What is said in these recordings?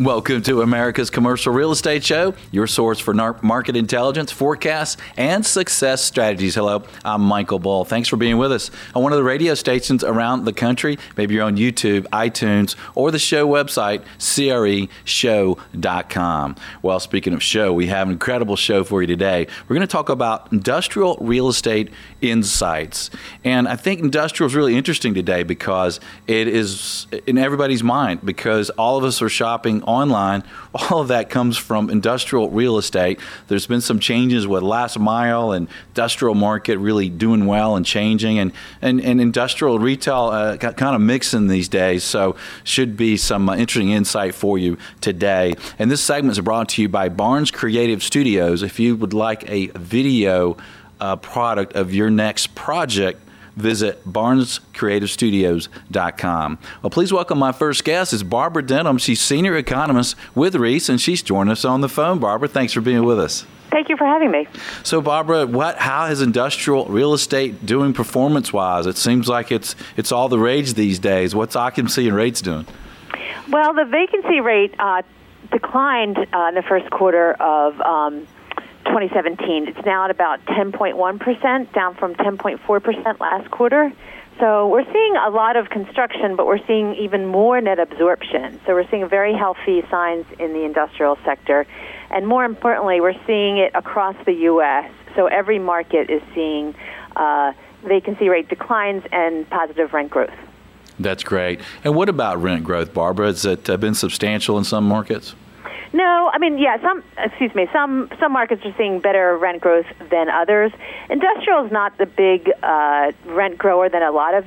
Welcome to America's Commercial Real Estate Show, your source for market intelligence, forecasts, and success strategies. Hello, I'm Michael Bull. Thanks for being with us on one of the radio stations around the country. Maybe you're on YouTube, iTunes, or the show website, creshow.com. Well, speaking of show, we have an incredible show for you today. We're going to talk about industrial real estate insights. And I think industrial is really interesting today because it is in everybody's mind because all of us are shopping online, all of that comes from industrial real estate. There's been some changes with last mile and industrial market really doing well and changing, and, and, and industrial retail uh, kind of mixing these days. So, should be some uh, interesting insight for you today. And this segment is brought to you by Barnes Creative Studios. If you would like a video uh, product of your next project, visit barnescreativestudios.com. Well, please welcome my first guest is Barbara Denham. She's senior economist with Reis, and she's joining us on the phone. Barbara, thanks for being with us. Thank you for having me. So, Barbara, what? How is industrial real estate doing performance-wise? It seems like it's it's all the rage these days. What's occupancy and rates doing? Well, the vacancy rate uh, declined uh, in the first quarter of. Um, 2017. It's now at about 10.1%, down from 10.4% last quarter. So we're seeing a lot of construction, but we're seeing even more net absorption. So we're seeing very healthy signs in the industrial sector. And more importantly, we're seeing it across the U.S. So every market is seeing uh, vacancy rate declines and positive rent growth. That's great. And what about rent growth, Barbara? Has it uh, been substantial in some markets? No, I mean, yeah, some excuse me, some some markets are seeing better rent growth than others. Industrial is not the big uh, rent grower that a lot of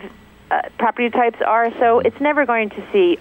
uh, property types are, so it's never going to see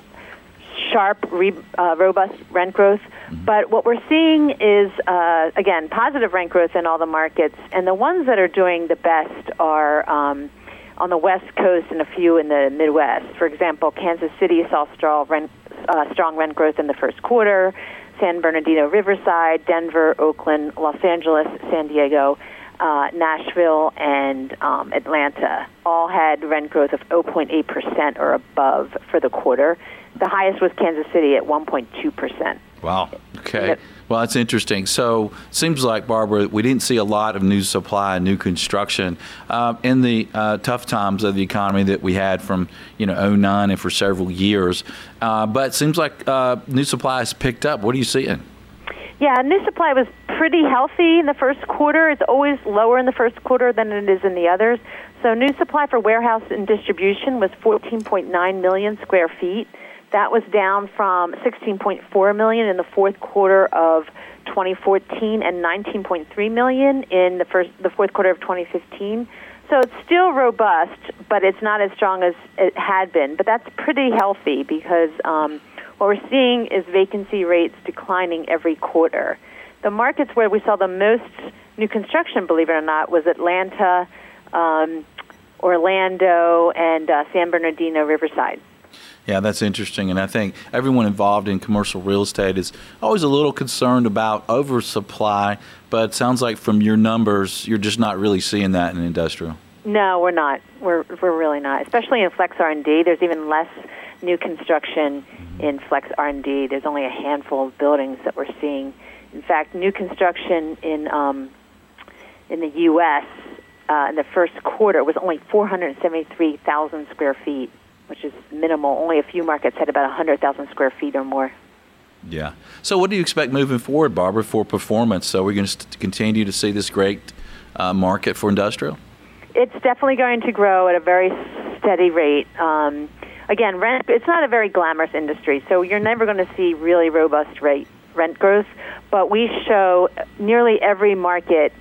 sharp, re, uh, robust rent growth. Mm-hmm. But what we're seeing is, uh, again, positive rent growth in all the markets, and the ones that are doing the best are um, on the West Coast and a few in the Midwest. For example, Kansas City saw strong rent, uh, strong rent growth in the first quarter. San Bernardino, Riverside, Denver, Oakland, Los Angeles, San Diego, uh, Nashville, and um, Atlanta all had rent growth of 0.8% or above for the quarter. The highest was Kansas City at 1.2%. Wow. Okay. Yep. Well, that's interesting. So, seems like Barbara, we didn't see a lot of new supply, and new construction uh, in the uh, tough times of the economy that we had from you know 09 and for several years. Uh, but it seems like uh, new supply has picked up. What are you seeing? Yeah, new supply was pretty healthy in the first quarter. It's always lower in the first quarter than it is in the others. So, new supply for warehouse and distribution was 14.9 million square feet. That was down from 16.4 million in the fourth quarter of 2014 and 19.3 million in the first the fourth quarter of 2015. So it's still robust, but it's not as strong as it had been. But that's pretty healthy because um, what we're seeing is vacancy rates declining every quarter. The markets where we saw the most new construction, believe it or not, was Atlanta, um, Orlando, and uh, San Bernardino, Riverside. Yeah, that's interesting. And I think everyone involved in commercial real estate is always a little concerned about oversupply, but it sounds like from your numbers, you're just not really seeing that in industrial. No, we're not. We're, we're really not. Especially in Flex R&D, there's even less new construction mm-hmm. in Flex R&D. There's only a handful of buildings that we're seeing. In fact, new construction in um, in the U.S. Uh, in the first quarter was only 473,000 square feet which is minimal. Only a few markets had about 100,000 square feet or more. Yeah. So, what do you expect moving forward, Barbara, for performance? So, we're going to continue to see this great uh, market for industrial? It's definitely going to grow at a very steady rate. Um, again, rent, it's not a very glamorous industry, so you're never going to see really robust rate rent growth. But we show nearly every market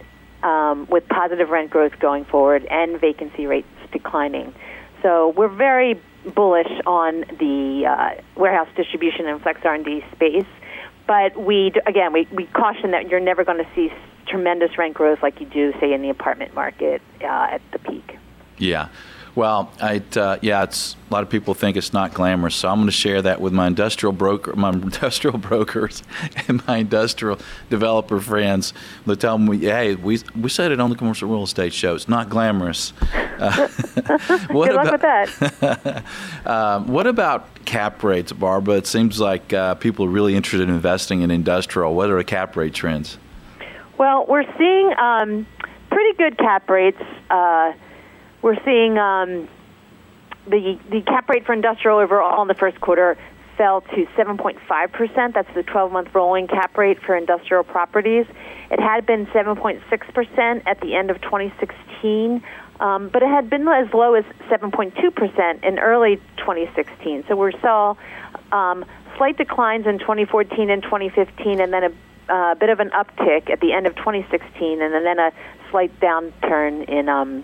um, with positive rent growth going forward and vacancy rates declining. So we're very bullish on the uh, warehouse distribution and flex R&D space. But we, again, we, we caution that you're never going to see tremendous rent growth like you do, say, in the apartment market uh, at the peak. Yeah. Well, I uh, yeah, it's a lot of people think it's not glamorous, so I'm going to share that with my industrial broker, my industrial brokers, and my industrial developer friends. They tell them, hey, we we said it on the commercial real estate show. It's not glamorous. Uh, what Good about, luck with that. um, what about cap rates, Barbara. It seems like uh, people are really interested in investing in industrial. What are the cap rate trends? Well, we're seeing um, pretty good cap rates. We're seeing um, the the cap rate for industrial overall in the first quarter fell to 7.5%. That's the 12 month rolling cap rate for industrial properties. It had been 7.6% at the end of 2016, um, but it had been as low as 7.2% in early 2016. So we saw um, slight declines in 2014 and 2015, and then a uh, bit of an uptick at the end of 2016, and then a slight downturn in um,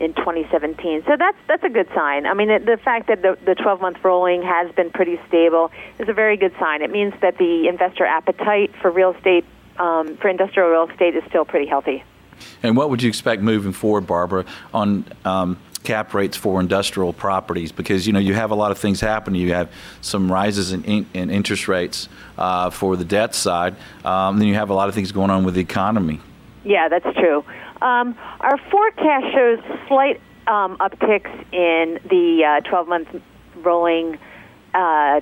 in 2017. So that's that's a good sign. I mean, the fact that the, the 12 month rolling has been pretty stable is a very good sign. It means that the investor appetite for real estate, um, for industrial real estate, is still pretty healthy. And what would you expect moving forward, Barbara, on um, cap rates for industrial properties? Because you know you have a lot of things happening. You have some rises in, in, in interest rates uh, for the debt side. Um, then you have a lot of things going on with the economy. Yeah, that's true. Um, our forecast shows slight um, upticks in the 12 uh, month rolling uh,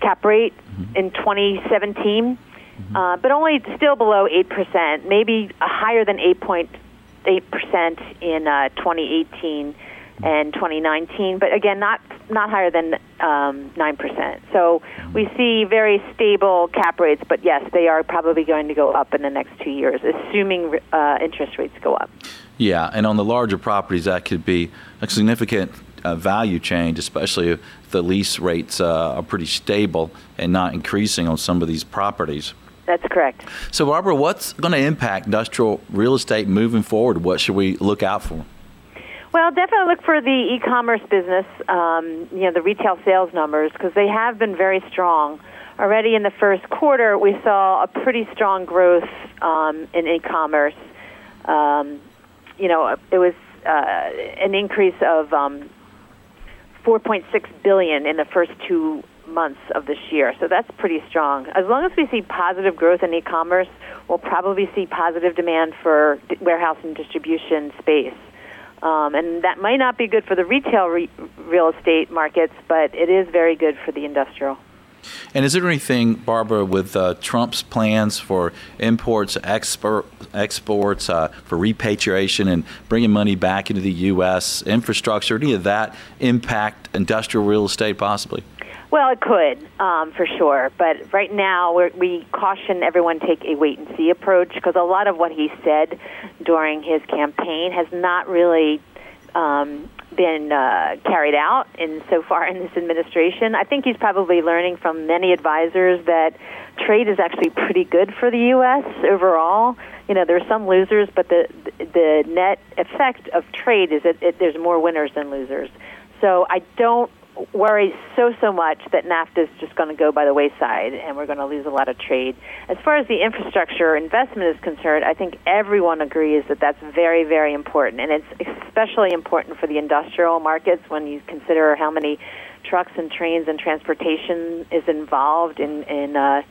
cap rate mm-hmm. in 2017, mm-hmm. uh, but only still below 8%, maybe higher than 8.8% in uh, 2018 and 2019, but again, not not higher than um, 9%. So we see very stable cap rates, but yes, they are probably going to go up in the next two years, assuming uh, interest rates go up. Yeah, and on the larger properties, that could be a significant uh, value change, especially if the lease rates uh, are pretty stable and not increasing on some of these properties. That's correct. So, Barbara, what's going to impact industrial real estate moving forward? What should we look out for? Well, definitely look for the e-commerce business, um, you know, the retail sales numbers, because they have been very strong. Already in the first quarter, we saw a pretty strong growth um, in e-commerce. Um, you know, it was uh, an increase of um, 4.6 billion in the first two months of this year. So that's pretty strong. As long as we see positive growth in e-commerce, we'll probably see positive demand for warehouse and distribution space. Um, and that might not be good for the retail re- real estate markets, but it is very good for the industrial. And is there anything, Barbara, with uh, Trump's plans for imports, export, exports, uh, for repatriation and bringing money back into the U.S., infrastructure, any of that impact industrial real estate possibly? Well, it could, um, for sure. But right now, we're, we caution everyone take a wait and see approach because a lot of what he said during his campaign has not really um, been uh, carried out in so far in this administration. I think he's probably learning from many advisors that trade is actually pretty good for the U.S. overall. You know, there's some losers, but the the net effect of trade is that it, there's more winners than losers. So I don't worry so so much that NAFTA is just going to go by the wayside and we're going to lose a lot of trade. As far as the infrastructure investment is concerned, I think everyone agrees that that's very very important, and it's especially important for the industrial markets when you consider how many trucks and trains and transportation is involved in in uh,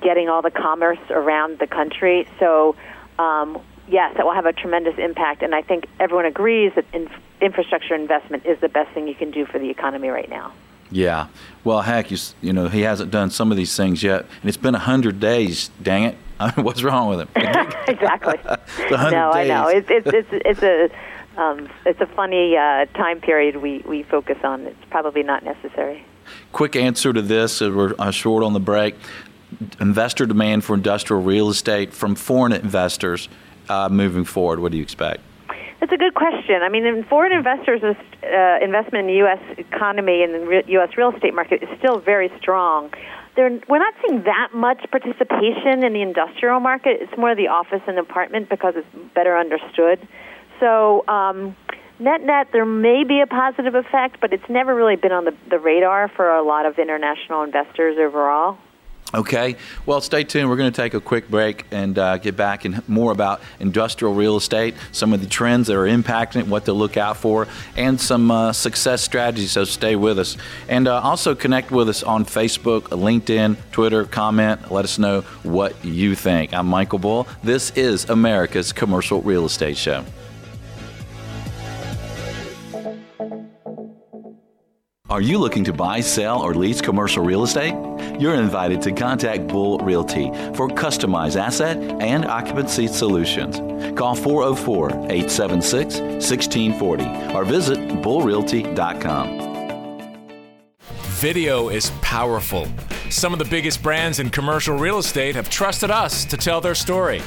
getting all the commerce around the country. So. Um, yes, that will have a tremendous impact, and I think everyone agrees that in, infrastructure investment is the best thing you can do for the economy right now. Yeah. Well, heck, you, you know, he hasn't done some of these things yet, and it's been 100 days, dang it. What's wrong with him? exactly. no, days. I know. It's, it's, it's, it's a. Um, it's a funny uh, time period we, we focus on. It's probably not necessary. Quick answer to this, we're uh, short on the break. Investor demand for industrial real estate from foreign investors uh, moving forward? What do you expect? That's a good question. I mean, foreign investors' uh, investment in the U.S. economy and the U.S. real estate market is still very strong. They're, we're not seeing that much participation in the industrial market. It's more the office and apartment because it's better understood. So, um, net net, there may be a positive effect, but it's never really been on the, the radar for a lot of international investors overall. Okay. Well, stay tuned. We're going to take a quick break and uh, get back and more about industrial real estate, some of the trends that are impacting it, what to look out for, and some uh, success strategies. So stay with us. And uh, also connect with us on Facebook, LinkedIn, Twitter, comment. Let us know what you think. I'm Michael Bull. This is America's Commercial Real Estate Show. Are you looking to buy, sell, or lease commercial real estate? You're invited to contact Bull Realty for customized asset and occupancy solutions. Call 404 876 1640 or visit bullrealty.com. Video is powerful. Some of the biggest brands in commercial real estate have trusted us to tell their story.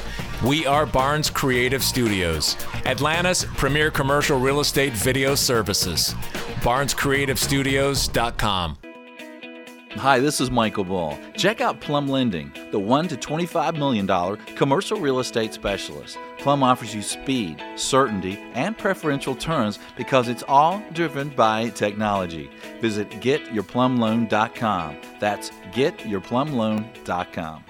We are Barnes Creative Studios, Atlanta's premier commercial real estate video services. BarnesCreativeStudios.com. Hi, this is Michael Bull. Check out Plum Lending, the $1 to $25 million commercial real estate specialist. Plum offers you speed, certainty, and preferential terms because it's all driven by technology. Visit getyourplumloan.com. That's getyourplumloan.com.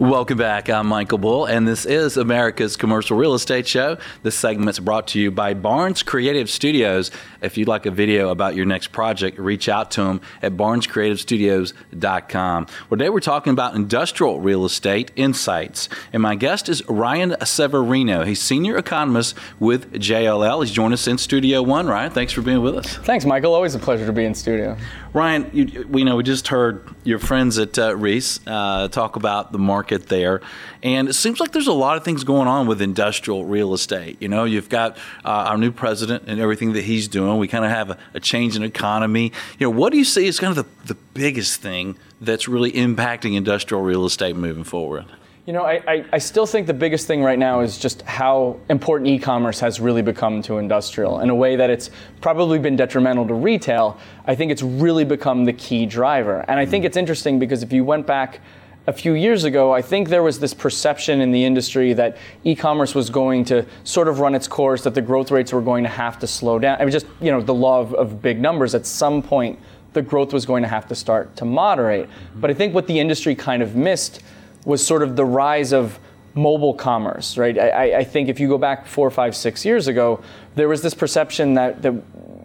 Welcome back. I'm Michael Bull, and this is America's Commercial Real Estate Show. This segment's brought to you by Barnes Creative Studios. If you'd like a video about your next project, reach out to them at barnescreativestudios.com. Well, today we're talking about industrial real estate insights, and my guest is Ryan Severino. He's senior economist with JLL. He's joined us in Studio One. Ryan, thanks for being with us. Thanks, Michael. Always a pleasure to be in studio. Ryan, you, we know we just heard your friends at uh, Reis uh, talk about the market there, and it seems like there's a lot of things going on with industrial real estate. You know, you've got uh, our new president and everything that he's doing. We kind of have a, a, change in economy. You know, what do you see as kind of the, the biggest thing that's really impacting industrial real estate moving forward? You know, I, I, I, still think the biggest thing right now is just how important e commerce has really become to industrial in a way that it's probably been detrimental to retail. I think it's really become the key driver. And I think it's interesting because if you went back a few years ago, I think there was this perception in the industry that e commerce was going to sort of run its course, that the growth rates were going to have to slow down. I mean, just, you know, the law of, of big numbers at some point. The growth was going to have to start to moderate. Mm-hmm. But I think what the industry kind of missed was sort of the rise of mobile commerce, right? I, I, think if you go back four, five, six years ago, there was this perception that, that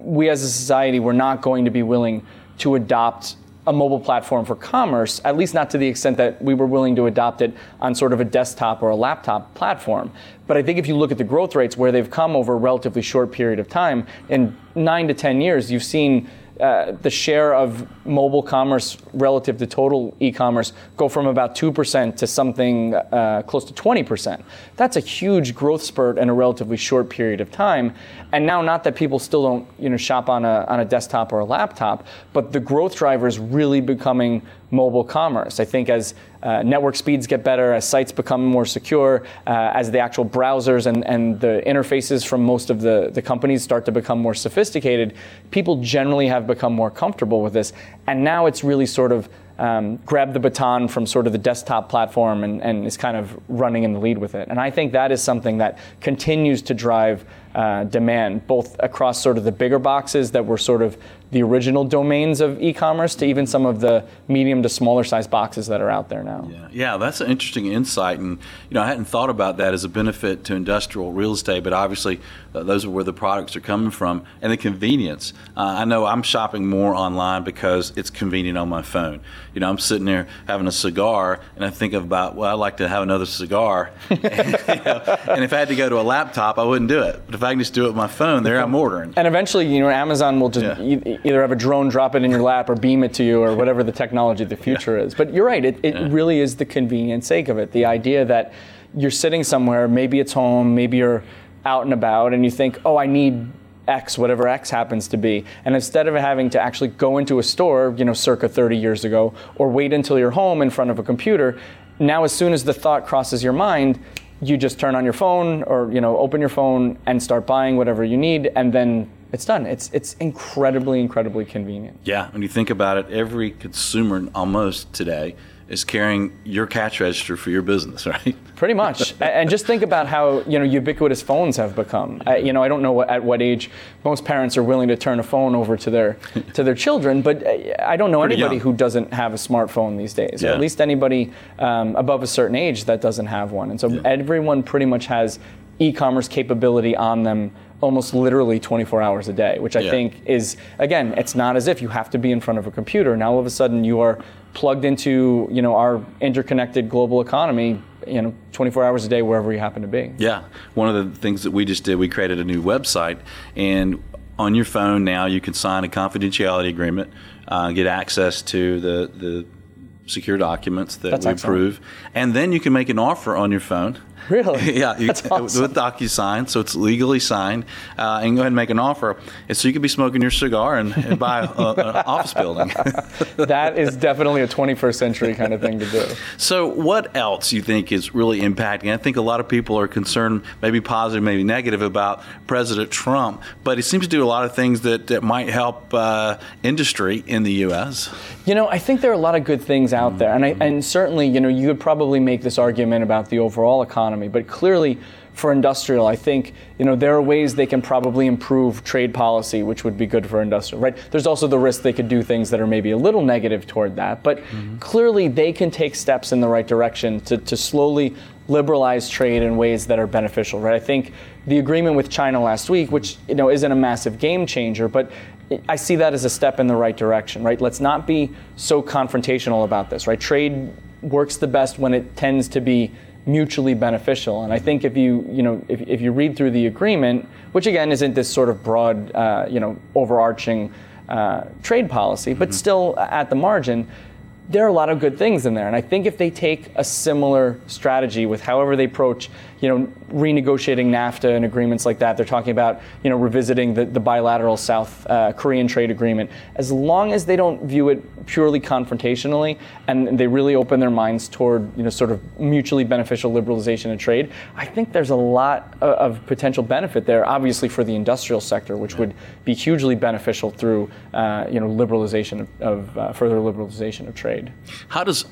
we as a society were not going to be willing to adopt a mobile platform for commerce, at least not to the extent that we were willing to adopt it on sort of a desktop or a laptop platform. But I think if you look at the growth rates where they've come over a relatively short period of time, in nine to 10 years, you've seen uh, the share of mobile commerce relative to total e-commerce go from about 2% to something uh, close to 20%. That's a huge growth spurt in a relatively short period of time. And now not that people still don't, you know, shop on a on a desktop or a laptop, but the growth driver is really becoming mobile commerce. I think as uh, network speeds get better, as sites become more secure, uh, as the actual browsers and, and the interfaces from most of the, the companies start to become more sophisticated, people generally have become more comfortable with this. And now it's really sort of um, grabbed the baton from sort of the desktop platform and, and, is kind of running in the lead with it. And I think that is something that continues to drive uh, demand, both across sort of the bigger boxes that were sort of the original domains of e-commerce to even some of the medium to smaller size boxes that are out there now. Yeah, yeah, that's an interesting insight, and you know I hadn't thought about that as a benefit to industrial real estate, but obviously uh, those are where the products are coming from, and the convenience. Uh, I know I'm shopping more online because it's convenient on my phone. You know, I'm sitting there having a cigar, and I think about well, I'd like to have another cigar, and, you know, and if I had to go to a laptop, I wouldn't do it. But if I can just do it with my phone, there I'm ordering. And eventually, you know, Amazon will just. Yeah either have a drone drop it in your lap or beam it to you or whatever the technology of the future yeah. is. But you're right, it, it yeah. really is the convenience sake of it. The idea that you're sitting somewhere, maybe it's home, maybe you're out and about, and you think, oh, I need X, whatever X happens to be. And instead of having to actually go into a store, you know, circa 30 years ago, or wait until you're home in front of a computer, now as soon as the thought crosses your mind, you just turn on your phone or you know open your phone and start buying whatever you need and then it's done. It's it's incredibly, incredibly convenient. Yeah, when you think about it, every consumer almost today is carrying your cash register for your business, right? Pretty much. and just think about how you know ubiquitous phones have become. I, you know, I don't know what, at what age most parents are willing to turn a phone over to their to their children, but I don't know Pretty anybody young. who doesn't have a smartphone these days, yeah. or at least anybody um, above a certain age that doesn't have one. And so yeah. everyone pretty much has e-commerce capability on them almost literally 24 hours a day, which I yeah. think is, again, it's not as if you have to be in front of a computer. Now all of a sudden you are plugged into you know our interconnected global economy you know 24 hours a day wherever you happen to be yeah one of the things that we just did we created a new website and on your phone now you can sign a confidentiality agreement uh, get access to the the secure documents that That's we excellent. approve and then you can make an offer on your phone Really? yeah, you, That's awesome. with DocuSign, so it's legally signed, uh, and go ahead and make an offer. And so you could be smoking your cigar and, and buy an office building. that is definitely a 21st century kind of thing to do so, what else you think is really impacting? I think a lot of people are concerned, maybe positive, maybe negative, about President Trump, but he seems to do a lot of things that, that might help uh, industry in the U.S. You know, I think there are a lot of good things out there, and I, and certainly, you know, you could probably make this argument about the overall economy, but clearly, for industrial, I think you know there are ways they can probably improve trade policy, which would be good for industrial. Right? There's also the risk they could do things that are maybe a little negative toward that, but mm-hmm. clearly they can take steps in the right direction to, to slowly liberalize trade in ways that are beneficial. Right? I think the agreement with China last week, which you know isn't a massive game changer, but I see that as a step in the right direction, right? Let's not be so confrontational about this, right? Trade works the best when it tends to be mutually beneficial. And I think if you, you know, if, if you read through the agreement, which again isn't this sort of broad, uh, you know, overarching uh, trade policy, but still at the margin, there are a lot of good things in there. And I think if they take a similar strategy with however they approach, you know, renegotiating NAFTA and agreements like that, they're talking about, you know, revisiting the, the bilateral South uh, Korean trade agreement. As long as they don't view it purely confrontationally and they really open their minds toward, you know, sort of mutually beneficial liberalization of trade, I think there's a lot of, of potential benefit there, obviously for the industrial sector, which would be hugely beneficial through, uh, you know, liberalization of, of uh, further liberalization of trade. How does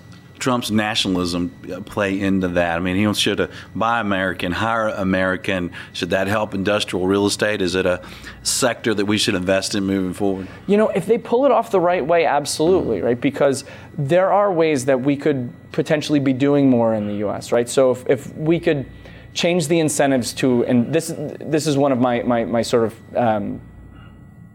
Trump's nationalism uh, play into that? I mean, he wants you to buy American, hire American. Should that help industrial real estate? Is it a sector that we should invest in moving forward? You know, if they pull it off the right way, absolutely, right? Because there are ways that we could potentially be doing more in the U.S., right? So if, if we could change the incentives to, and this this is one of my my, my sort of um,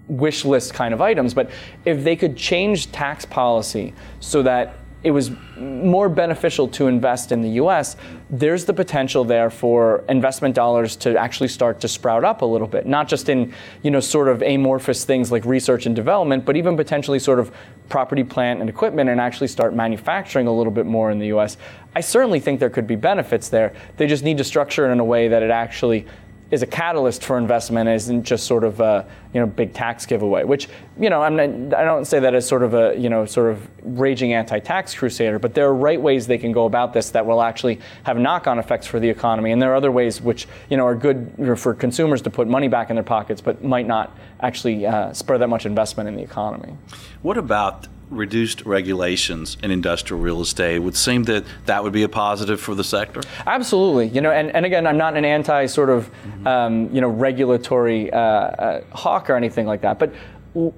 wish list kind of items, but if they could change tax policy so that it was more beneficial to invest in the US, there's the potential there for investment dollars to actually start to sprout up a little bit, not just in, you know, sort of amorphous things like research and development, but even potentially sort of property, plant, and equipment and actually start manufacturing a little bit more in the US. I certainly think there could be benefits there. They just need to structure it in a way that it actually is a catalyst for investment isn't just sort of a you know big tax giveaway which you know I'm not, I don't say that as sort of a you know sort of raging anti-tax crusader but there are right ways they can go about this that will actually have knock-on effects for the economy. And there are other ways which you know are good for consumers to put money back in their pockets but might not actually uh, spur that much investment in the economy. What about reduced regulations in industrial real estate? Would seem that that would be a positive for the sector. Absolutely, you know, and, and again, I'm not an anti sort of, um, you know, regulatory uh, uh, hawk or anything like that, but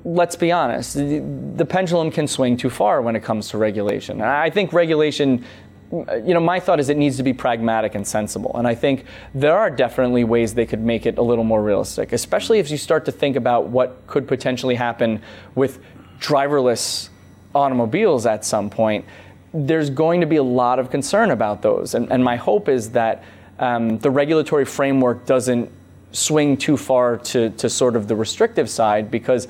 let's be honest, the, pendulum can swing too far when it comes to regulation. I think regulation. You know, my thought is it needs to be pragmatic and sensible. And I think there are definitely ways they could make it a little more realistic, especially if you start to think about what could potentially happen with driverless automobiles at some point there's going to be a lot of concern about those. And, and my hope is that um, the regulatory framework doesn't swing too far to, to sort of the restrictive side because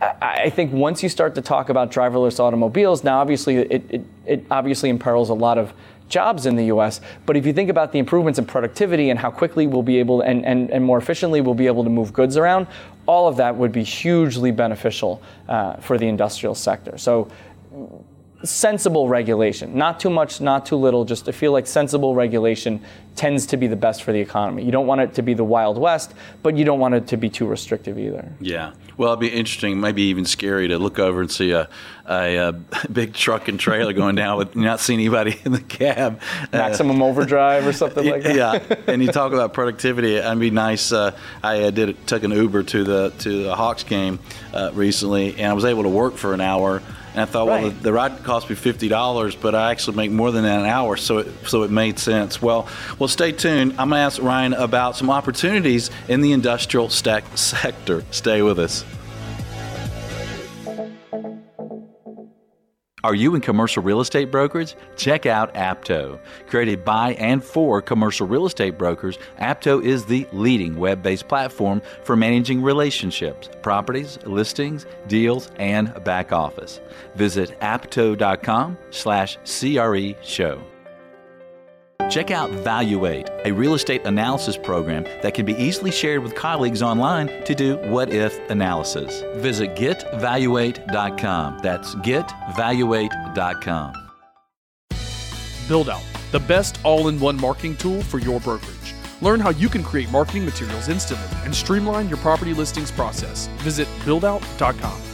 I, I think once you start to talk about driverless automobiles, now obviously it, it, it obviously imperils a lot of jobs in the US. But if you think about the improvements in productivity and how quickly we'll be able and, and, and more efficiently we'll be able to move goods around, all of that would be hugely beneficial uh, for the industrial sector. So sensible regulation. Not too much, not too little, just to feel like sensible regulation tends to be the best for the economy. You don't want it to be the Wild West, but you don't want it to be too restrictive either. Yeah. Well, it'd be interesting, maybe even scary to look over and see a, a, a big truck and trailer going down with not seeing anybody in the cab. Maximum overdrive or something like that. yeah, and you talk about productivity. It'd be nice. Uh, I uh, did took an Uber to the to the Hawks game uh, recently, and I was able to work for an hour. And I thought, well, the, the ride cost me fifty dollars, but I actually make more than that an hour, so it, so it made sense. Well, well, stay tuned. I'm going to ask Ryan about some opportunities in the industrial stack sector. Stay with us. Are you in commercial real estate brokerage? Check out Apto. Created by and for commercial real estate brokers, Apto is the leading web based platform for managing relationships, properties, listings, deals, and back office. Visit apto.com slash CRE show. Check out Valuate, a real estate analysis program that can be easily shared with colleagues online to do what if analysis. Visit getvaluate.com. That's getvaluate.com. Build Out, the best all in one marketing tool for your brokerage. Learn how you can create marketing materials instantly and streamline your property listings process. Visit buildout.com.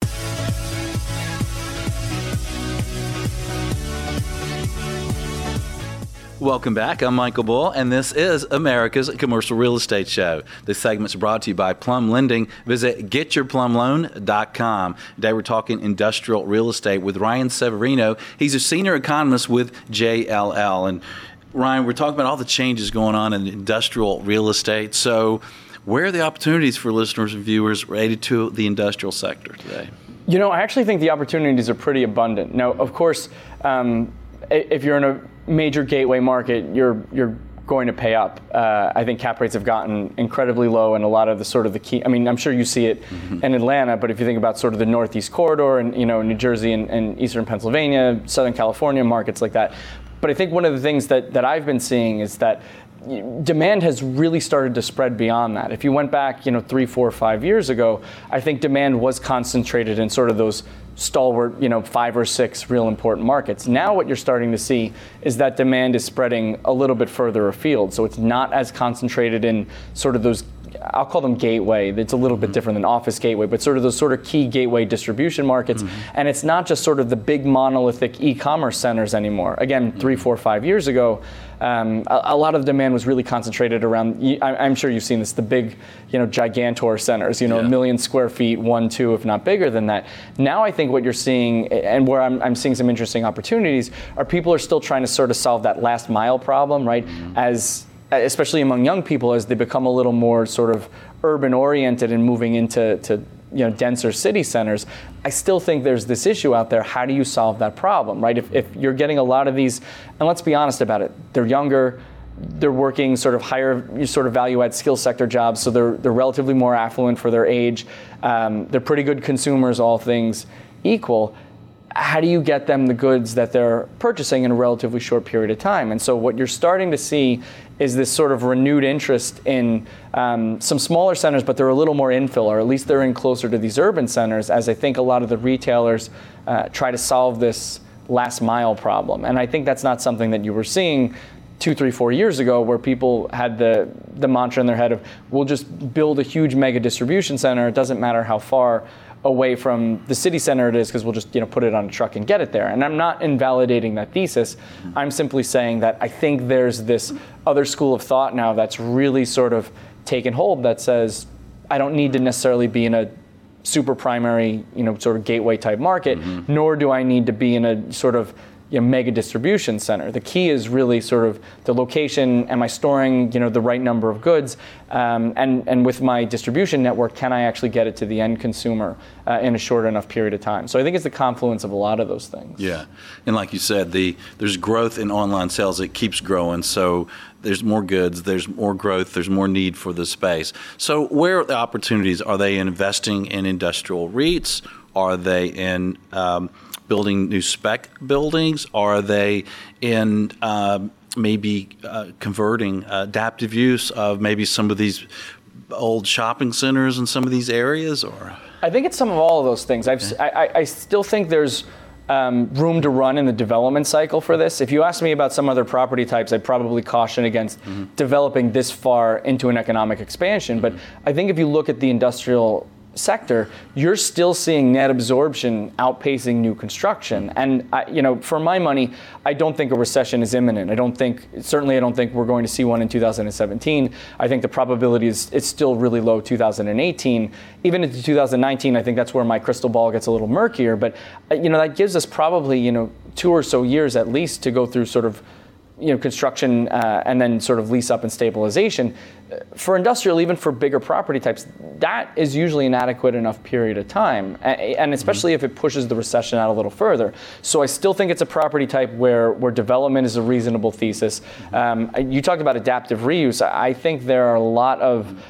Welcome back. I'm Michael Bull, and this is America's Commercial Real Estate Show. This segment is brought to you by Plum Lending. Visit getyourplumloan.com. Today we're talking industrial real estate with Ryan Severino. He's a senior economist with JLL. And Ryan, we're talking about all the changes going on in industrial real estate. So, where are the opportunities for listeners and viewers related to the industrial sector today? You know, I actually think the opportunities are pretty abundant. Now, of course, um, if you're in a major gateway market, you're you're going to pay up. Uh, I think cap rates have gotten incredibly low, and a lot of the sort of the key. I mean, I'm sure you see it mm-hmm. in Atlanta, but if you think about sort of the Northeast corridor and you know New Jersey and, and Eastern Pennsylvania, Southern California markets like that. But I think one of the things that that I've been seeing is that demand has really started to spread beyond that. If you went back, you know, three, four, five years ago, I think demand was concentrated in sort of those stalwart, you know, five or six real important markets. Now what you're starting to see is that demand is spreading a little bit further afield. So it's not as concentrated in sort of those I'll call them gateway. It's a little bit mm-hmm. different than office gateway, but sort of those sort of key gateway distribution markets. Mm-hmm. And it's not just sort of the big monolithic e-commerce centers anymore. Again, three, four, five years ago, um, a, a, lot of demand was really concentrated around. I, am sure you've seen this, the big, you know, gigantor centers. You know, yeah. a million square feet, one, two, if not bigger than that. Now I think what you're seeing, and where I'm, I'm seeing some interesting opportunities, are people are still trying to sort of solve that last mile problem, right? Mm-hmm. As especially among young people, as they become a little more sort of urban oriented and moving into to, you know denser city centers i still think there's this issue out there. How do you solve that problem right? If, if you're getting a lot of these and let's be honest about it they're younger they're working sort of higher sort of value add skill sector jobs so they're, they're relatively more affluent for their age. Um, they're pretty good consumers all things equal. How do you get them the goods that they're purchasing in a relatively short period of time? And so, what you're starting to see is this sort of renewed interest in um, some smaller centers, but they're a little more infill, or at least they're in closer to these urban centers, as I think a lot of the retailers uh, try to solve this last mile problem. And I think that's not something that you were seeing two, three, four years ago, where people had the the mantra in their head of, "We'll just build a huge mega distribution center. It doesn't matter how far." Away from the city center it is because we'll just you know put it on a truck and get it there. And I'm not invalidating that thesis. I'm simply saying that I think there's this other school of thought now that's really sort of taken hold that says I don't need to necessarily be in a super primary, you know, sort of gateway type market, mm-hmm. nor do I need to be in a sort of you know, mega distribution center. The key is really sort of the location. Am I storing you know the right number of goods? Um, and and with my distribution network, can I actually get it to the end consumer uh, in a short enough period of time? So I think it's the confluence of a lot of those things. Yeah, and like you said, the there's growth in online sales. It keeps growing. So there's more goods, there's more growth, there's more need for the space. So where are the opportunities? Are they investing in industrial REITs? Are they in um, building new spec buildings? Are they in uh, maybe uh, converting adaptive use of maybe some of these old shopping centers in some of these areas? Or I think it's some of all of those things. Okay. I, I still think there's um, room to run in the development cycle for this. If you ask me about some other property types, I'd probably caution against mm-hmm. developing this far into an economic expansion. Mm-hmm. But I think if you look at the industrial sector, you're still seeing net absorption outpacing new construction. And I, you know, for my money, I don't think a recession is imminent. I don't think, certainly, I don't think we're going to see one in 2017. I think the probability is it's still really low 2018. Even into 2019, I think that's where my crystal ball gets a little murkier. But you know, that gives us probably you know two or so years at least to go through sort of you know, construction uh, and then sort of lease up and stabilization. For industrial, even for bigger property types, that is usually an adequate enough period of time, and especially if it pushes the recession out a little further. So I still think it's a property type where, where development is a reasonable thesis. Um, you talked about adaptive reuse. I think there are a lot of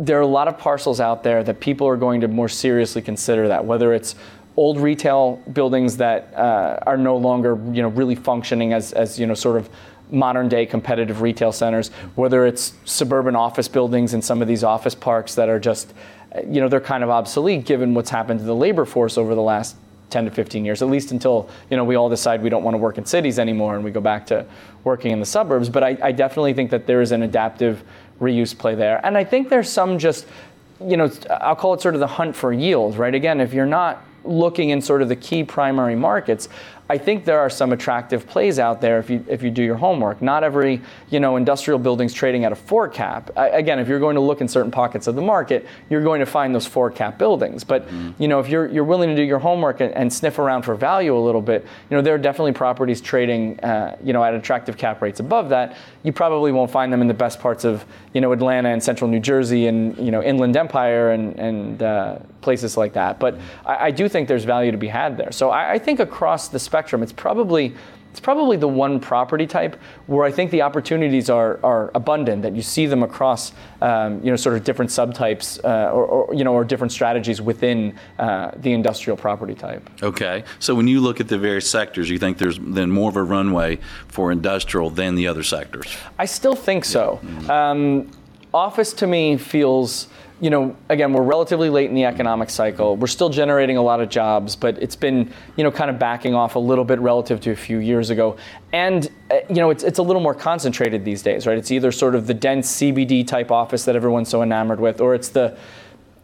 there are a lot of parcels out there that people are going to more seriously consider that, whether it's old retail buildings that uh, are no longer, you know, really functioning as, as you know, sort of modern day competitive retail centers, whether it's suburban office buildings in some of these office parks that are just, you know, they're kind of obsolete given what's happened to the labor force over the last 10 to 15 years, at least until, you know, we all decide we don't want to work in cities anymore and we go back to working in the suburbs. But I, I definitely think that there is an adaptive reuse play there. And I think there's some just, you know, I'll call it sort of the hunt for yield, right? Again, if you're not looking in sort of the key primary markets, I think there are some attractive plays out there if you if you do your homework. Not every you know industrial building's trading at a four cap. I, again, if you're going to look in certain pockets of the market, you're going to find those four cap buildings. But mm. you know if you're you're willing to do your homework and, and, sniff around for value a little bit, you know there are definitely properties trading uh, you know at attractive cap rates above that. You probably won't find them in the best parts of you know Atlanta and Central New Jersey and you know Inland Empire and and uh, places like that. But I, I, do think there's value to be had there. So I, I think across the spectrum it's probably it's probably the one property type where I think the opportunities are, are abundant, that you see them across, um, you know, sort of different subtypes uh, or, or, you know, or different strategies within uh, the industrial property type. Okay. So when you look at the various sectors, you think there's then more of a runway for industrial than the other sectors? I still think so. Yeah. Mm-hmm. Um, office to me feels you know, again, we're relatively late in the economic cycle. We're still generating a lot of jobs, but it's been, you know, kind of backing off a little bit relative to a few years ago. And, uh, you know, it's, it's a little more concentrated these days, right? It's either sort of the dense CBD type office that everyone's so enamored with, or it's the,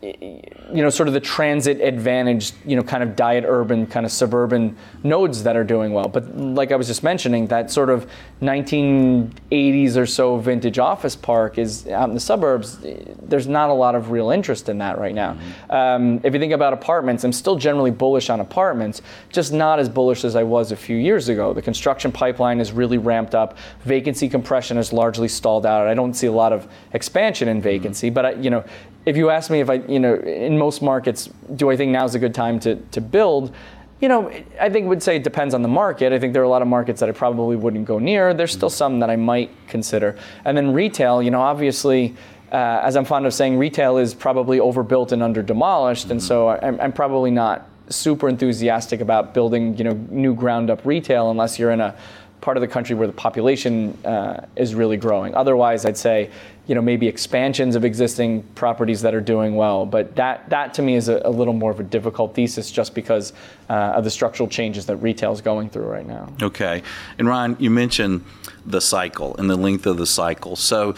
you know, sort of the transit advantaged, you know, kind of diet urban, kind of suburban nodes that are doing well. But like I was just mentioning, that sort of 1980s or so vintage office park is out in the suburbs. There's not a lot of real interest in that right now. Mm-hmm. Um, if you think about apartments, I'm still generally bullish on apartments, just not as bullish as I was a few years ago. The construction pipeline is really ramped up. Vacancy compression is largely stalled out. I don't see a lot of expansion in vacancy, mm-hmm. but I, you know, if you ask me if I, you know, in most markets, do I think now's a good time to, to build? You know, I think would say it depends on the market. I think there are a lot of markets that I probably wouldn't go near. There's still some that I might consider. And then retail, you know, obviously, uh, as I'm fond of saying, retail is probably overbuilt and under demolished. And so I'm, I'm probably not super enthusiastic about building, you know, new ground up retail unless you're in a part of the country where the population uh, is really growing. Otherwise, I'd say, you know, maybe expansions of existing properties that are doing well. But that, that to me is a, a little more of a difficult thesis just because uh, of the structural changes that retail is going through right now. Okay. And Ryan, you mentioned the cycle and the length of the cycle. So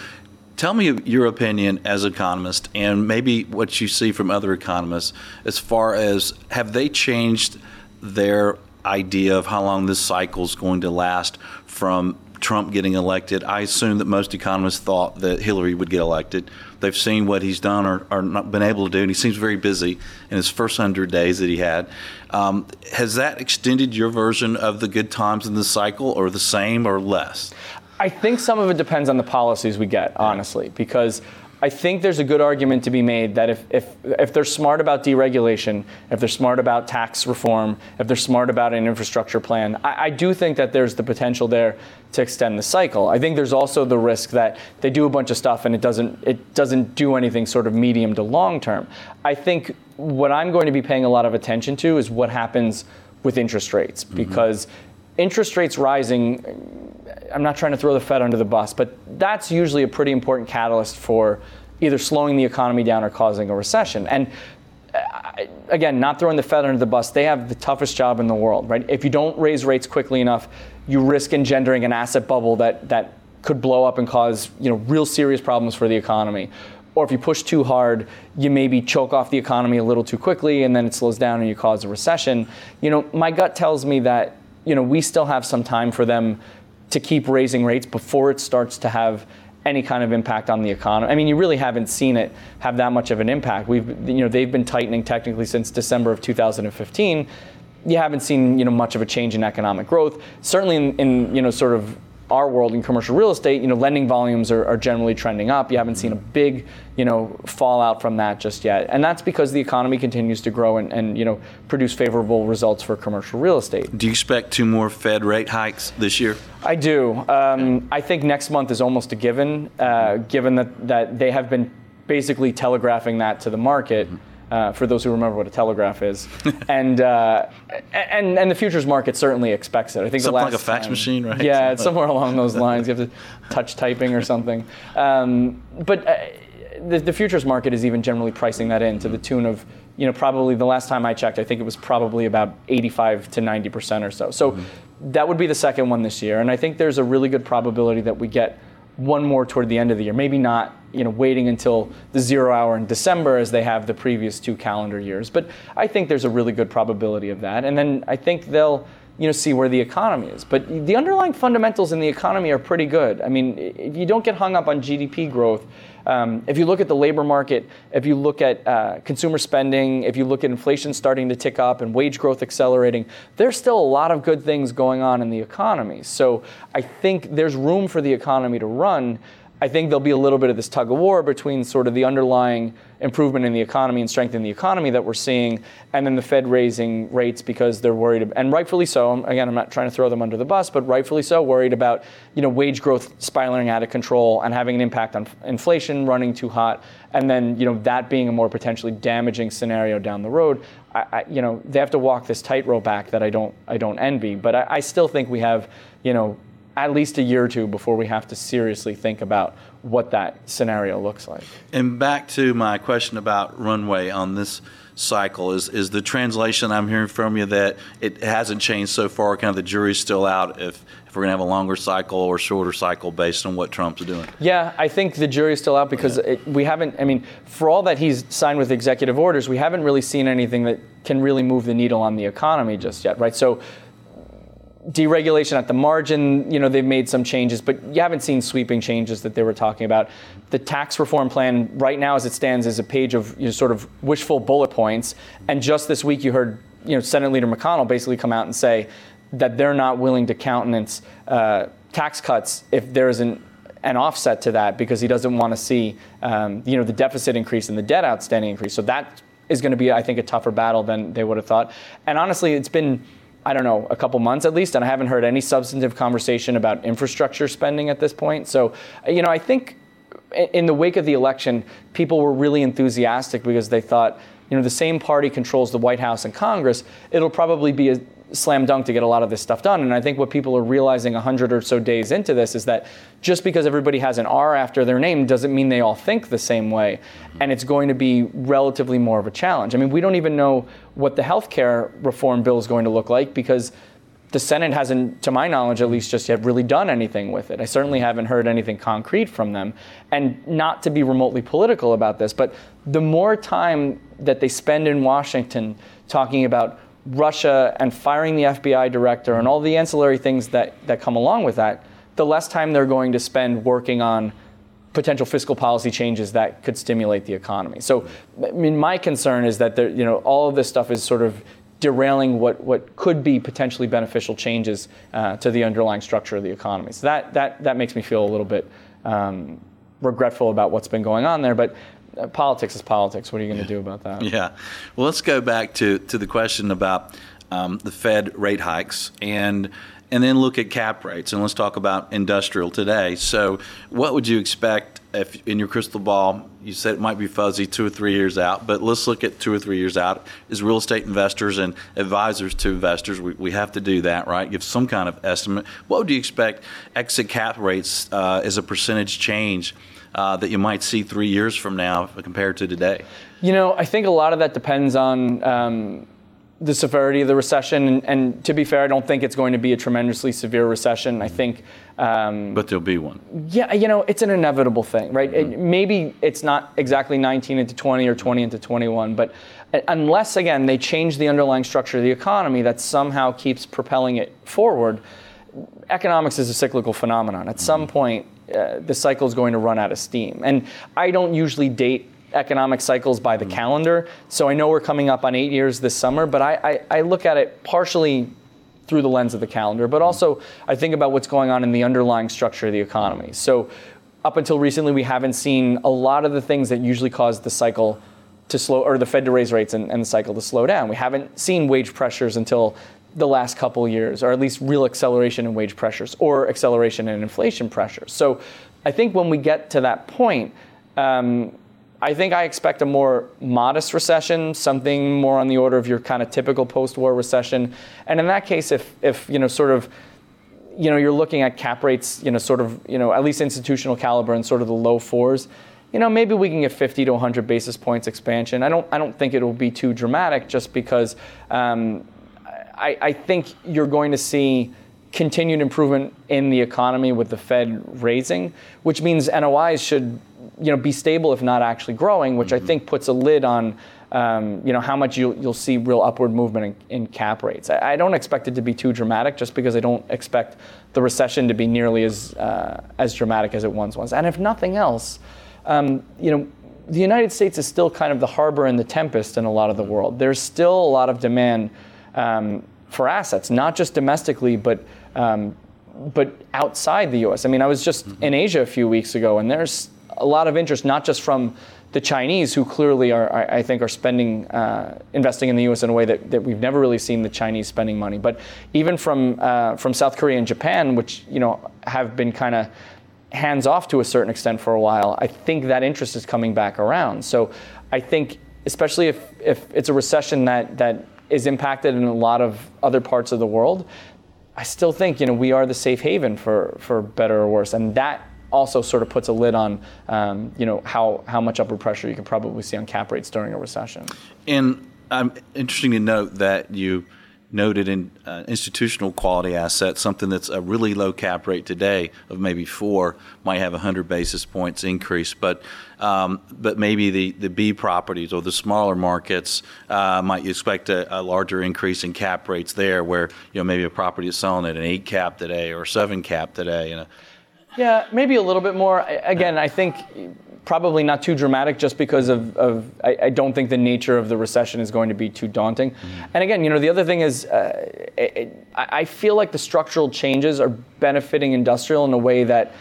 tell me your opinion as economist and maybe what you see from other economists as far as have they changed their idea of how long this cycle is going to last from Trump getting elected. I assume that most economists thought that Hillary would get elected. They've seen what he's done or, or not been able to do, and he seems very busy in his first hundred days that he had. Um, has that extended your version of the good times in the cycle, or the same, or less? I think some of it depends on the policies we get, honestly, because I think there's a good argument to be made that if, if, if they're smart about deregulation, if they're smart about tax reform, if they're smart about an infrastructure plan, I, I, do think that there's the potential there to extend the cycle. I think there's also the risk that they do a bunch of stuff and it doesn't it doesn't do anything sort of medium to long term. I think what I'm going to be paying a lot of attention to is what happens with interest rates mm-hmm. because interest rates rising, I'm not trying to throw the Fed under the bus, but that's usually a pretty important catalyst for either slowing the economy down or causing a recession. And uh, again, not throwing the Fed under the bus, they have the toughest job in the world, right? If you don't raise rates quickly enough, you risk engendering an asset bubble that, that could blow up and cause you know, real serious problems for the economy or if you push too hard, you maybe choke off the economy a little too quickly and then it slows down and you cause a recession. You know, my gut tells me that, you know, we still have some time for them to keep raising rates before it starts to have any kind of impact on the economy. I mean, you really haven't seen it have that much of an impact. We've, you know, they've been tightening technically since December of 2015. You haven't seen, you know, much of a change in economic growth. Certainly, in, in you know, sort of our world in commercial real estate, you know, lending volumes are, are, generally trending up. You haven't seen a big, you know, fallout from that just yet, and that's because the economy continues to grow and, and you know produce favorable results for commercial real estate. Do you expect two more Fed rate hikes this year? I do. Um, I think next month is almost a given, uh, given that that they have been basically telegraphing that to the market. Mm-hmm uh, for those who remember what a telegraph is, and uh, and and the futures market certainly expects it. I think something like a fax time, machine, right? Yeah, it's somewhere along those lines. You have to touch typing or something. Um, but uh, the, the futures market is even generally pricing that in to the tune of you know probably the last time I checked, I think it was probably about 85 to 90 percent or so. So mm-hmm. that would be the second one this year, and I think there's a really good probability that we get one more toward the end of the year. Maybe not, you know, waiting until the zero hour in December as they have the previous two calendar years. But I think there's a really good probability of that. And then I think they'll, you know, see where the economy is. But the underlying fundamentals in the economy are pretty good. I mean, if you don't get hung up on GDP growth, um, if you look at the labor market, if you look at uh, consumer spending, if you look at inflation starting to tick up and wage growth accelerating, there's still a lot of good things going on in the economy. So I think there's room for the economy to run. I think there'll be a little bit of this tug of war between sort of the underlying improvement in the economy and strength in the economy that we're seeing, and then the Fed raising rates because they're worried, and rightfully so. Again, I'm not trying to throw them under the bus, but rightfully so, worried about you know wage growth spiraling out of control and having an impact on inflation running too hot, and then you know that being a more potentially damaging scenario down the road. I, I, you know they have to walk this tightrope back that I don't I don't envy, but I, I still think we have you know at least a year or two before we have to seriously think about what that scenario looks like. And back to my question about runway on this cycle is is the translation I'm hearing from you that it hasn't changed so far. Kind of the jury's still out if if we're going to have a longer cycle or shorter cycle based on what Trump's doing. Yeah, I think the jury's still out because yeah. it, we haven't. I mean, for all that he's signed with executive orders, we haven't really seen anything that can really move the needle on the economy just yet, right? So deregulation at the margin, you know, they've made some changes, but you haven't seen sweeping changes that they were talking about. The tax reform plan, right now as it stands, is a page of you know, sort of wishful bullet points. And just this week, you heard you know Senate Leader McConnell basically come out and say that they're not willing to countenance uh, tax cuts if there isn't an offset to that because he doesn't want to see um, you know the deficit increase and the debt outstanding increase. So that is going to be, I think, a tougher battle than they would have thought. And honestly, it's been I don't know, a couple months at least, and I haven't heard any substantive conversation about infrastructure spending at this point. So, you know, I think in the wake of the election, people were really enthusiastic because they thought, you know, the same party controls the White House and Congress. It'll probably be a slam dunk to get a lot of this stuff done. And I think what people are realizing 100 or so days into this is that just because everybody has an R after their name doesn't mean they all think the same way. And it's going to be relatively more of a challenge. I mean, we don't even know what the healthcare reform bill is going to look like because the Senate hasn't, to my knowledge at least just yet, really done anything with it. I certainly haven't heard anything concrete from them. And not to be remotely political about this, but the more time that they spend in Washington talking about Russia and firing the FBI director and all the ancillary things that, that come along with that, the less time they're going to spend working on potential fiscal policy changes that could stimulate the economy. So, I mean, my concern is that there, you know, all of this stuff is sort of derailing what, what could be potentially beneficial changes uh, to the underlying structure of the economy. So that, that, that makes me feel a little bit um, regretful about what's been going on there. But politics is politics. What are you going to yeah. do about that? Yeah. Well, let's go back to, to the question about um, the Fed rate hikes and and then look at cap rates and let's talk about industrial today. So, what would you expect if in your crystal ball? You said it might be fuzzy two or three years out, but let's look at two or three years out. As real estate investors and advisors to investors, we, we have to do that, right? Give some kind of estimate. What would you expect exit cap rates uh, as a percentage change? Uh, that you might see three years from now compared to today? You know, I think a lot of that depends on. Um, the severity of the recession. And, and, to be fair, I don't think it's going to be a tremendously severe recession. I think. Um, but there'll be one. Yeah, you know, it's an inevitable thing, right? Mm-hmm. It, maybe it's not exactly 19 into 20 or 20 into 21, but unless, again, they change the underlying structure of the economy that somehow keeps propelling it forward, economics is a cyclical phenomenon. At mm-hmm. some point, uh, the cycle is going to run out of steam. And I don't usually date economic cycles by the mm. calendar. So I know we're coming up on eight years this summer, but I, I, I, look at it partially through the lens of the calendar, but also I think about what's going on in the underlying structure of the economy. So up until recently, we haven't seen a lot of the things that usually cause the cycle to slow, or the Fed to raise rates and, and the cycle to slow down. We haven't seen wage pressures until the last couple years, or at least real acceleration in wage pressures or acceleration in inflation pressures. So I think when we get to that point, um, I think I expect a more modest recession, something more on the order of your kind of typical post-war recession. And in that case, if if you know sort of you know you're looking at cap rates, you know sort of you know at least institutional caliber and sort of the low fours, you know maybe we can get 50 to 100 basis points expansion. I don't I don't think it'll be too dramatic just because um, I, I think you're going to see continued improvement in the economy with the Fed raising, which means NOIs should you know, be stable if not actually growing, which mm-hmm. I think puts a lid on um, you know, how much you'll, you'll see real upward movement in, in cap rates. I, I, don't expect it to be too dramatic just because I don't expect the recession to be nearly as, uh, as dramatic as it once was. And if nothing else, um, you know, the United States is still kind of the harbor and the tempest in a lot of the world. There's still a lot of demand um, for assets, not just domestically, but um, but outside the U.S. I mean, I was just mm-hmm. in Asia a few weeks ago, and there's a lot of interest, not just from the Chinese, who clearly are, I think, are spending, uh, investing in the U.S. in a way that, that we've never really seen the Chinese spending money. But even from uh, from South Korea and Japan, which you know have been kind of hands off to a certain extent for a while, I think that interest is coming back around. So I think, especially if if it's a recession that that is impacted in a lot of other parts of the world, I still think you know we are the safe haven for for better or worse, and that also sort of puts a lid on um, you know how how much upward pressure you can probably see on cap rates during a recession. And I'm interesting to note that you noted in uh, institutional quality assets, something that's a really low cap rate today of maybe four might have 100 basis points increase, but um, but maybe the, the B properties or the smaller markets uh, might expect a, a, larger increase in cap rates there, where you know maybe a property is selling at an eight cap today or seven cap today, and yeah, maybe a little bit more. Again, I think probably not too dramatic just because of, of I, I, don't think the nature of the recession is going to be too daunting. Mm-hmm. And again, you know, the other thing is uh, it, I feel like the structural changes are benefiting industrial in a way that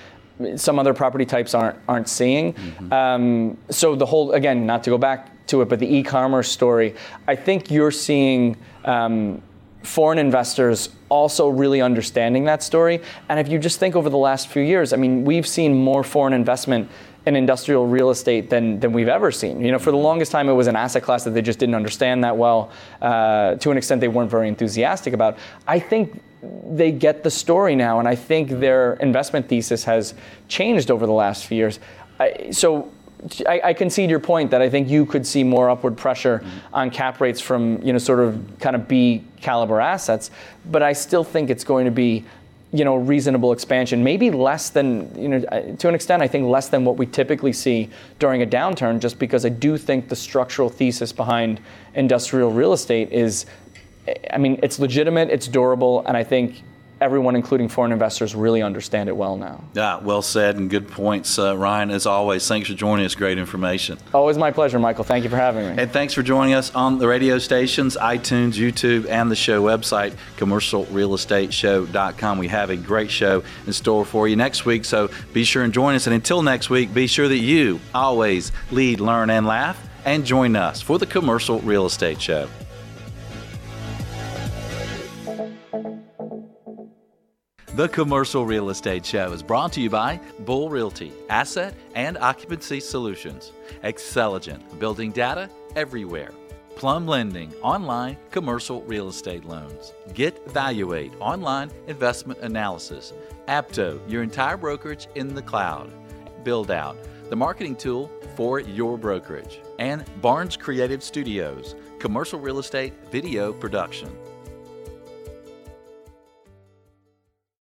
some other property types aren't aren't seeing. Mm-hmm. Um, so the whole again, not to go back to it, but the e-commerce story, I think you're seeing. Um, foreign investors also really understanding that story. And if you just think over the last few years, I mean, we've seen more foreign investment in industrial real estate than, than we've ever seen. You know, for the longest time, it was an asset class that they just didn't understand that well. Uh, to an extent, they weren't very enthusiastic about. I think they get the story now, and I think their investment thesis has changed over the last few years. I, so I, I, concede your point that I think you could see more upward pressure mm-hmm. on cap rates from you know sort of kind of B caliber assets, but I still think it's going to be you know reasonable expansion, maybe less than you know to an extent I think less than what we typically see during a downturn, just because I do think the structural thesis behind industrial real estate is, I mean, it's legitimate, it's durable, and I think everyone, including foreign investors, really understand it well now. Yeah, well said and good points, uh, Ryan. As always, thanks for joining us. Great information. Always my pleasure, Michael. Thank you for having me. And thanks for joining us on the radio stations, iTunes, YouTube, and the show website, commercialrealestateshow.com. We have a great show in store for you next week, so be sure and join us. And until next week, be sure that you always lead, learn, and laugh, and join us for the Commercial Real Estate Show. The Commercial Real Estate Show is brought to you by Bull Realty, Asset and Occupancy Solutions, Xceligent, building data everywhere. Plum Lending, online commercial real estate loans. Get Valuate, online investment analysis. Apto, your entire brokerage in the cloud. Build Out, the marketing tool for your brokerage. And Barnes Creative Studios, commercial real estate video production.